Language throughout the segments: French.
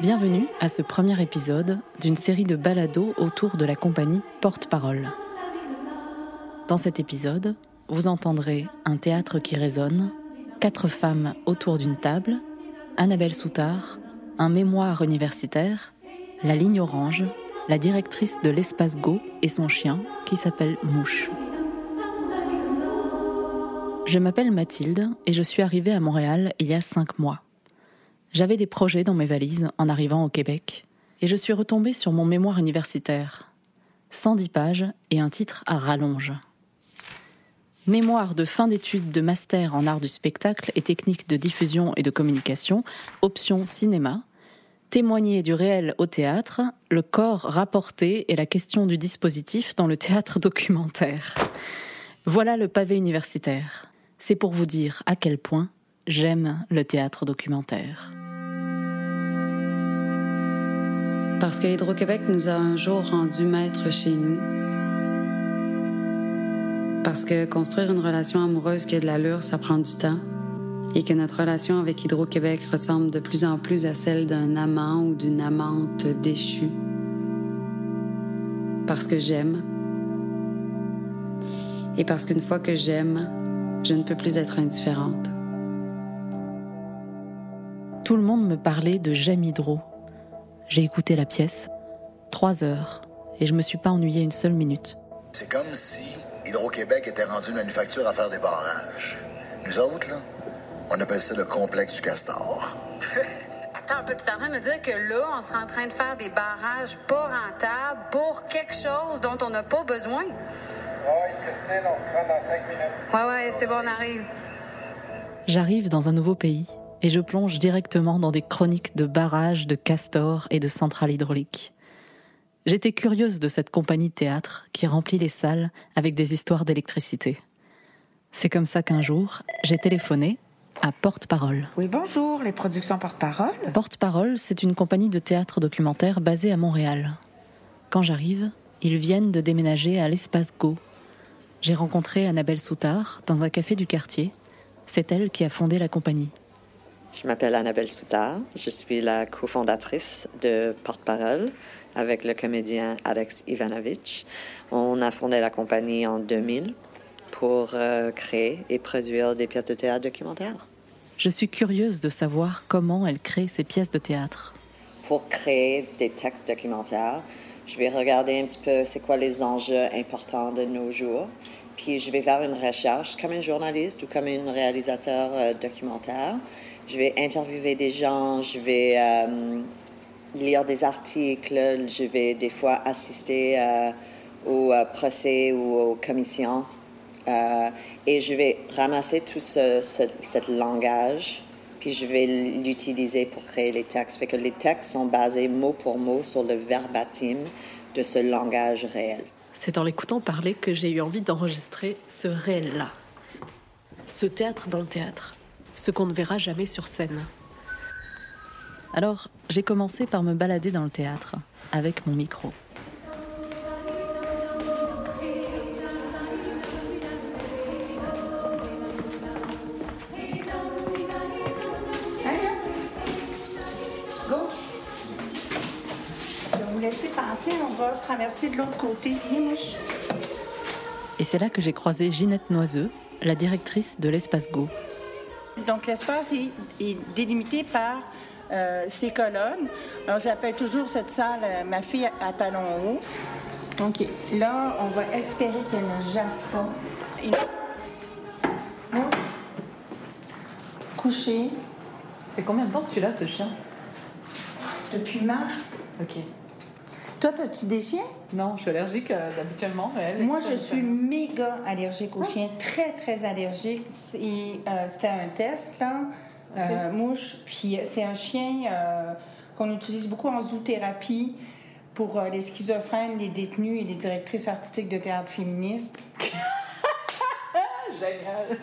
Bienvenue à ce premier épisode d'une série de balados autour de la compagnie Porte-Parole. Dans cet épisode, vous entendrez un théâtre qui résonne, quatre femmes autour d'une table, Annabelle Soutard, un mémoire universitaire, la ligne orange, la directrice de l'espace Go et son chien qui s'appelle Mouche. Je m'appelle Mathilde et je suis arrivée à Montréal il y a cinq mois. J'avais des projets dans mes valises en arrivant au Québec et je suis retombée sur mon mémoire universitaire. 110 pages et un titre à rallonge. Mémoire de fin d'études de master en art du spectacle et techniques de diffusion et de communication, option cinéma, témoigner du réel au théâtre, le corps rapporté et la question du dispositif dans le théâtre documentaire. Voilà le pavé universitaire c'est pour vous dire à quel point j'aime le théâtre documentaire. Parce que Hydro-Québec nous a un jour rendu maîtres chez nous. Parce que construire une relation amoureuse qui a de l'allure, ça prend du temps. Et que notre relation avec Hydro-Québec ressemble de plus en plus à celle d'un amant ou d'une amante déchue. Parce que j'aime. Et parce qu'une fois que j'aime, je ne peux plus être indifférente. Tout le monde me parlait de J'aime Hydro. J'ai écouté la pièce, trois heures, et je me suis pas ennuyée une seule minute. C'est comme si Hydro-Québec était rendu une manufacture à faire des barrages. Nous autres, là, on appelle ça le complexe du castor. Attends un peu, tu es en train de me dire que là, on sera en train de faire des barrages pas rentables pour quelque chose dont on n'a pas besoin? Ouais, ouais, c'est bon, on arrive. J'arrive dans un nouveau pays et je plonge directement dans des chroniques de barrages, de castors et de centrales hydrauliques. J'étais curieuse de cette compagnie de théâtre qui remplit les salles avec des histoires d'électricité. C'est comme ça qu'un jour, j'ai téléphoné à Porte-Parole. Oui, bonjour, les productions Porte-Parole. Porte-Parole, c'est une compagnie de théâtre documentaire basée à Montréal. Quand j'arrive, ils viennent de déménager à l'Espace Go, j'ai rencontré Annabelle Soutard dans un café du quartier. C'est elle qui a fondé la compagnie. Je m'appelle Annabelle Soutard. Je suis la cofondatrice de Porte-Parole avec le comédien Alex Ivanovich. On a fondé la compagnie en 2000 pour euh, créer et produire des pièces de théâtre documentaires. Je suis curieuse de savoir comment elle crée ces pièces de théâtre. Pour créer des textes documentaires, je vais regarder un petit peu c'est quoi les enjeux importants de nos jours. Puis je vais faire une recherche comme un journaliste ou comme un réalisateur euh, documentaire. Je vais interviewer des gens, je vais euh, lire des articles, je vais des fois assister euh, au procès ou aux commissions. et je vais ramasser tout ce, ce, langage, puis je vais l'utiliser pour créer les textes. Fait que les textes sont basés mot pour mot sur le verbatim de ce langage réel. C'est en l'écoutant parler que j'ai eu envie d'enregistrer ce réel-là. Ce théâtre dans le théâtre. Ce qu'on ne verra jamais sur scène. Alors, j'ai commencé par me balader dans le théâtre, avec mon micro. on va traverser de l'autre côté. Et c'est là que j'ai croisé Ginette Noiseux, la directrice de l'espace Go. Donc l'espace est, délimité par euh, ces colonnes. Alors j'appelle toujours cette salle euh, ma fille à, talons hauts. OK. Là, on va espérer qu'elle ne jappe pas. Couché. Ça fait combien de temps que tu l'as, ce chien? Depuis mars. OK. Toi, as-tu des chiens? Non, je suis allergique euh, habituellement. Moi, je suis méga allergique aux ah. chiens, très, très allergique. Euh, c'était un test, là, euh, mouche. Puis c'est un chien qu'on utilise beaucoup en zoothérapie pour les schizophrènes, les détenus et les directrices artistiques de théâtre féministe. Génial.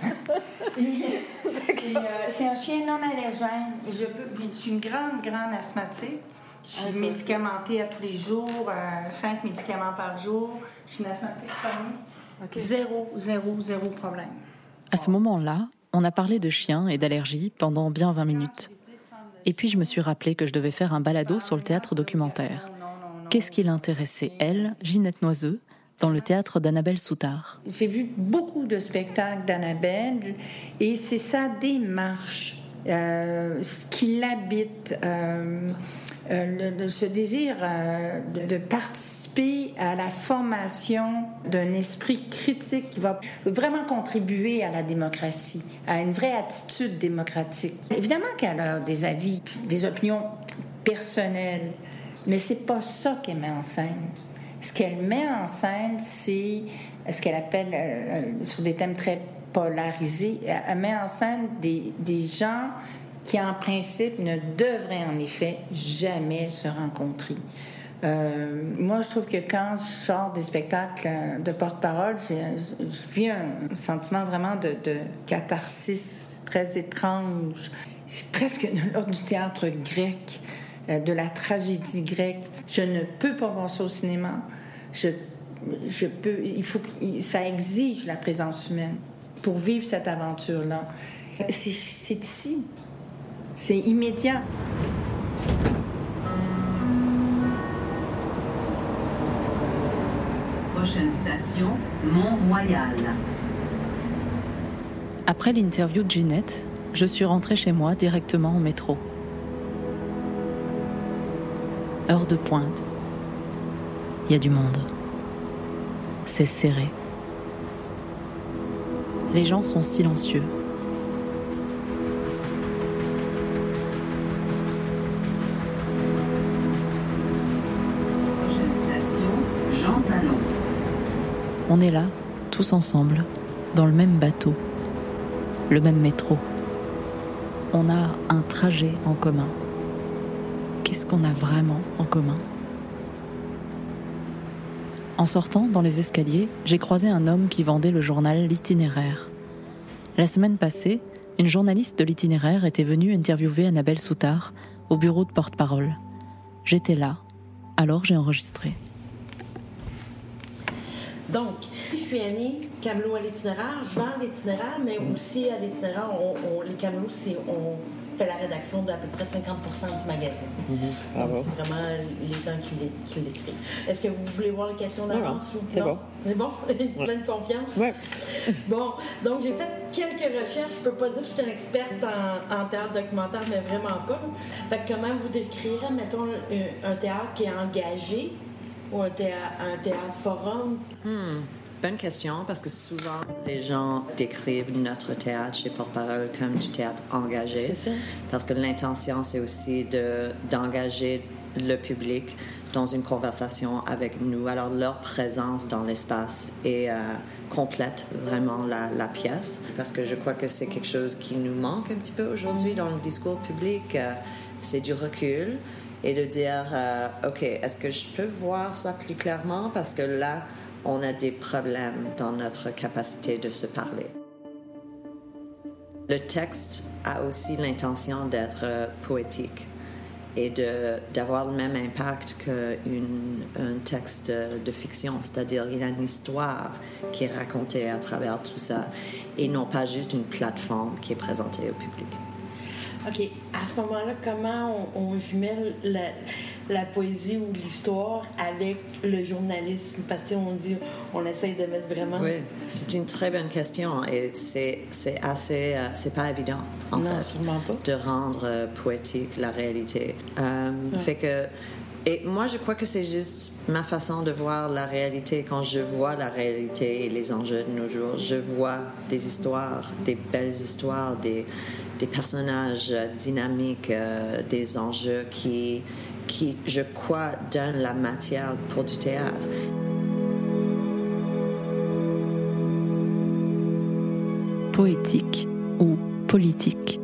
c'est un chien non allergène. je, peux, je suis une grande, grande asthmatique. Je suis médicamentée à tous les jours, euh, cinq médicaments par jour. Je suis une asthmatique chronique. Zéro, zéro, zéro problème. À ce moment-là, on a parlé de chiens et d'allergies pendant bien 20 minutes. Et puis je me suis rappelé que je devais faire un balado sur le théâtre documentaire. Qu'est-ce qui l'intéressait, elle, Ginette Noiseux, dans le théâtre d'Annabelle Soutard? J'ai vu beaucoup de spectacles d'Annabelle et c'est sa démarche, euh, ce qui l'habite. Euh, euh, ce désir euh, de, participer à la formation d'un esprit critique qui va vraiment contribuer à la démocratie, à une vraie attitude démocratique. Évidemment qu'elle a des avis, des opinions personnelles, mais c'est pas ça qu'elle met en scène. Ce qu'elle met en scène, c'est ce qu'elle appelle, euh, sur des thèmes très polarisés, elle met en scène des gens qui en principe ne devraient en effet jamais se rencontrer. Euh, moi, je trouve que quand je sors des spectacles de porte-parole, je vis un sentiment vraiment de, catharsis. Très étrange. C'est presque de l'ordre du théâtre grec, euh, de la tragédie grecque. Je ne peux pas voir ça au cinéma. Je, je peux, il faut, ça exige la présence humaine pour vivre cette aventure-là. C'est ici. C'est immédiat. Prochaine station, Mont-Royal. Après l'interview de Ginette, je suis rentrée chez moi directement au métro. Heure de pointe. Il y a du monde. C'est serré. Les gens sont silencieux. On est là, tous ensemble, dans le même bateau, le même métro. On a un trajet en commun. Qu'est-ce qu'on a vraiment en commun? En sortant dans les escaliers, j'ai croisé un homme qui vendait le journal L'itinéraire. La semaine passée, une journaliste de l'itinéraire était venue interviewer Annabelle Soutard au bureau de porte-parole. J'étais là, alors j'ai enregistré. Donc, je suis Annie, camelot à l'itinéraire. Je vends l'itinéraire, mais aussi à l'itinéraire, on, les camelots, c'est, on fait la rédaction d'à peu près 50% du magazine. Mhm. Ah c'est vraiment les gens qui, l'écrivent. Est-ce que vous voulez voir les questions d'avance? C'est bon. C'est bon? Plein de confiance? Oui. bon, donc j'ai fait quelques recherches. Je peux pas dire que je suis une experte en, théâtre documentaire, mais vraiment pas. Fait comment vous décrirez, mettons, un théâtre qui est engagé ou un théâtre, forum? Hmm. Bonne question, parce que souvent, les gens décrivent notre théâtre chez Porte-Parole comme du théâtre engagé. C'est ça. Parce que l'intention, c'est aussi d'engager le public dans une conversation avec nous. Alors, leur présence dans l'espace est euh, complète vraiment la, la, pièce, parce que je crois que c'est quelque chose qui nous manque un petit peu aujourd'hui dans le discours public. Euh, c'est du recul et de dire, euh, OK, est-ce que je peux voir ça plus clairement? Parce que là, on a des problèmes dans notre capacité de se parler. Le texte a aussi l'intention d'être euh, poétique et d'avoir le même impact qu'un texte de fiction, c'est-à-dire il y a une histoire qui est racontée à travers tout ça et non pas juste une plateforme qui est présentée au public. OK. À ce moment-là, comment on, jumelle la, poésie ou l'histoire avec le journalisme? Parce qu'on dit, on essaye de mettre vraiment. Oui, c'est une très bonne question et c'est assez. Euh, c'est pas évident, en non, fait. Pas. De rendre euh, poétique la réalité. Euh, Fait que. Et moi, je crois que c'est juste ma façon de voir la réalité. Quand je vois la réalité et les enjeux de nos jours, je vois des histoires, des belles histoires, des, des personnages dynamiques, euh, des enjeux qui, qui, je crois, donnent la matière pour du théâtre. Poétique ou politique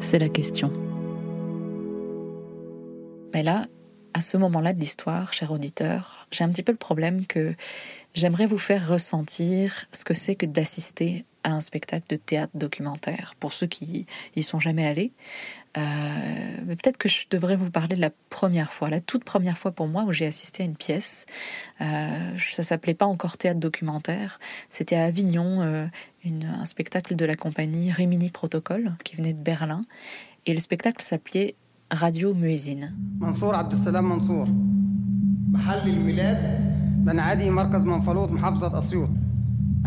C'est la question. Mais là, à ce moment-là de l'histoire, cher auditeur, j'ai un petit peu le problème que j'aimerais vous faire ressentir ce que c'est que d'assister à un spectacle de théâtre documentaire. Pour ceux qui y sont jamais allés, euh, peut-être que je devrais vous parler de la première fois, la toute première fois pour moi où j'ai assisté à une pièce. Euh, ça s'appelait pas encore théâtre documentaire, c'était à Avignon, euh, un spectacle de la compagnie Rimini Protocol qui venait de Berlin. Et le spectacle s'appelait Radio Muezzin. منصور عبد السلام منصور محل الميلاد بنعادي مركز منفلوط محافظة أسيوط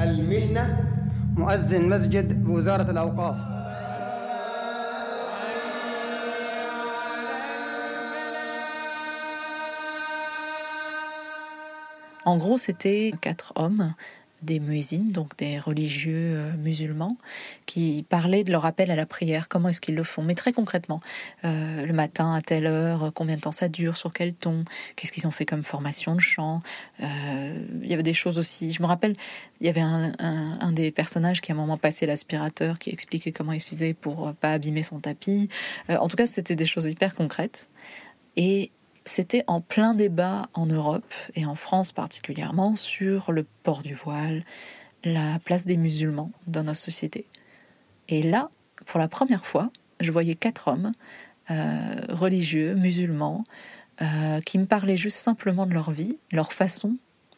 المهنة مؤذن مسجد بوزارة الأوقاف En gros, c'était quatre hommes, des muezzins, donc des religieux euh, musulmans, qui parlaient de leur appel à la prière, comment est-ce qu'ils le font, mais très concrètement, euh, le matin à telle heure, combien de temps ça dure, sur quel ton, qu'est-ce qu'ils ont fait comme formation de chant? Euh, il y avait des choses aussi, je me rappelle, il y avait un, des personnages qui à un moment passait l'aspirateur, qui expliquait comment il faisait pour pas abîmer son tapis. Euh, en tout cas, c'était des choses hyper concrètes. Et c'était en plein débat en Europe et en France particulièrement sur le port du voile, la place des musulmans dans notre société. Et là, pour la première fois, je voyais quatre hommes euh, religieux, musulmans, euh, qui me parlaient juste simplement de leur vie, leur façon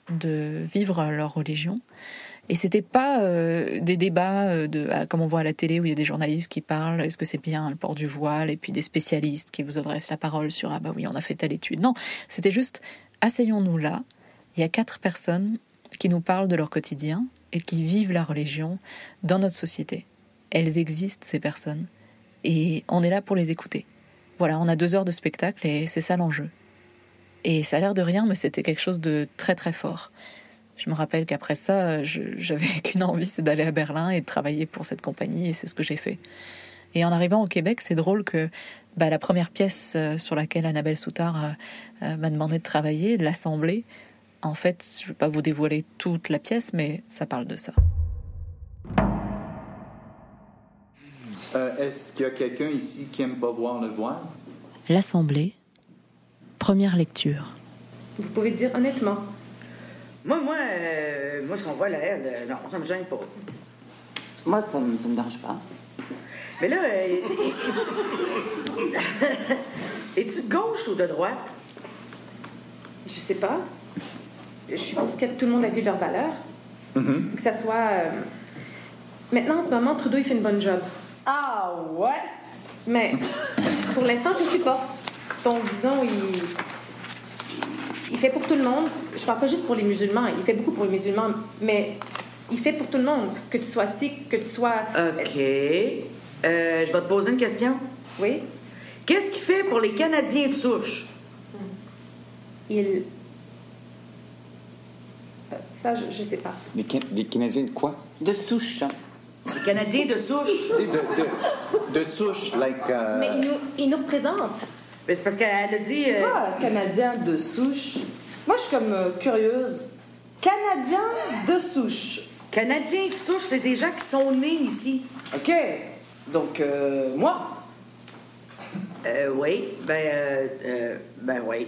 de vivre leur religion. Et c'était pas euh, des débats euh, de, comme on voit à la télé où il y a des journalistes qui parlent, est-ce que c'est bien le port du voile, et puis des spécialistes qui vous adressent la parole sur ah bah oui on a fait telle étude. Non, c'était juste asseyons-nous là. Il y a quatre personnes qui nous parlent de leur quotidien et qui vivent la religion dans notre société. Elles existent ces personnes et on est là pour les écouter. Voilà, on a deux heures de spectacle et c'est ça l'enjeu. Et ça a l'air de rien, mais c'était quelque chose de très très fort. Je me rappelle qu'après ça, j'avais qu'une envie, c'est d'aller à Berlin et de travailler pour cette compagnie, et c'est ce que j'ai fait. Et en arrivant au Québec, c'est drôle que bah, la première pièce euh, sur laquelle Annabelle Soutard euh, euh, m'a demandé de travailler, de l'assembler, en fait, je ne vais pas vous dévoiler toute la pièce, mais ça parle de ça. Euh, Est-ce qu'il y a quelqu'un ici qui aime pas voir le voile? L'assemblée, première lecture. Vous pouvez dire honnêtement. Moi, moi, euh, moi, son voile à elle, euh, non, ça me gêne pas. Moi, ça me, ça me dérange pas. Mais là, euh, es-tu de gauche ou de droite? Je sais pas. Je suppose que tout le monde a vu leur valeur. Que ça soit. euh, Maintenant, en ce moment, Trudeau, il fait une bonne job. Ah ouais? Mais pour l'instant, je suis pas. Donc, disons, il. Il fait pour tout le monde. Je parle pas juste pour les musulmans. Il fait beaucoup pour les musulmans. Mais il fait pour tout le monde. Que tu sois sikh, que tu sois. OK. Euh, je vais te poser une question. Oui? Qu'est-ce qu'il fait pour les Canadiens de souche? Il. Euh, Ça, je, je sais pas. Les, Can- les Canadiens de quoi? De souche. hein. Les Canadiens de souche? Tu sais, de, de, de souche, like. euh, Mais il nous, il nous représente. Ben, c'est parce qu'elle a dit. euh, Canadien de souche. Moi, je suis comme euh, curieuse. Canadien de souche. Canadiens de souche, c'est des gens qui sont nés ici. OK. Donc, euh, moi. Euh, oui. Ben, euh, euh, ben, oui.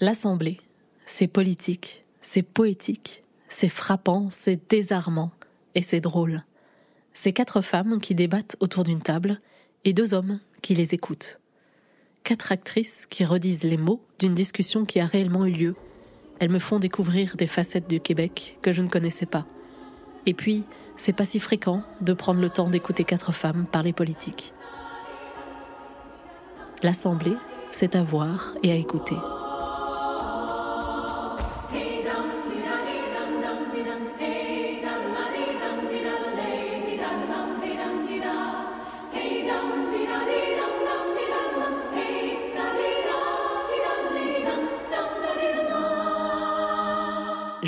L'Assemblée, c'est politique, c'est poétique, c'est frappant, c'est désarmant et c'est drôle. C'est quatre femmes qui débattent autour d'une table et deux hommes qui les écoutent. Quatre actrices qui redisent les mots d'une discussion qui a réellement eu lieu. Elles me font découvrir des facettes du Québec que je ne connaissais pas. Et puis, c'est pas si fréquent de prendre le temps d'écouter quatre femmes parler politique. L'Assemblée, c'est à voir et à écouter.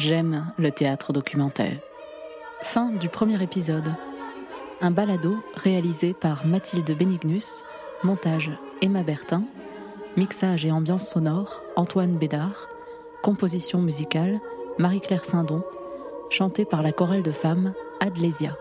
J'aime le théâtre documentaire. Fin du premier épisode. Un balado réalisé par Mathilde Benignus, montage Emma Bertin, mixage et ambiance sonore Antoine Bédard, composition musicale Marie-Claire Sindon, chanté par la chorale de femmes Adlésia.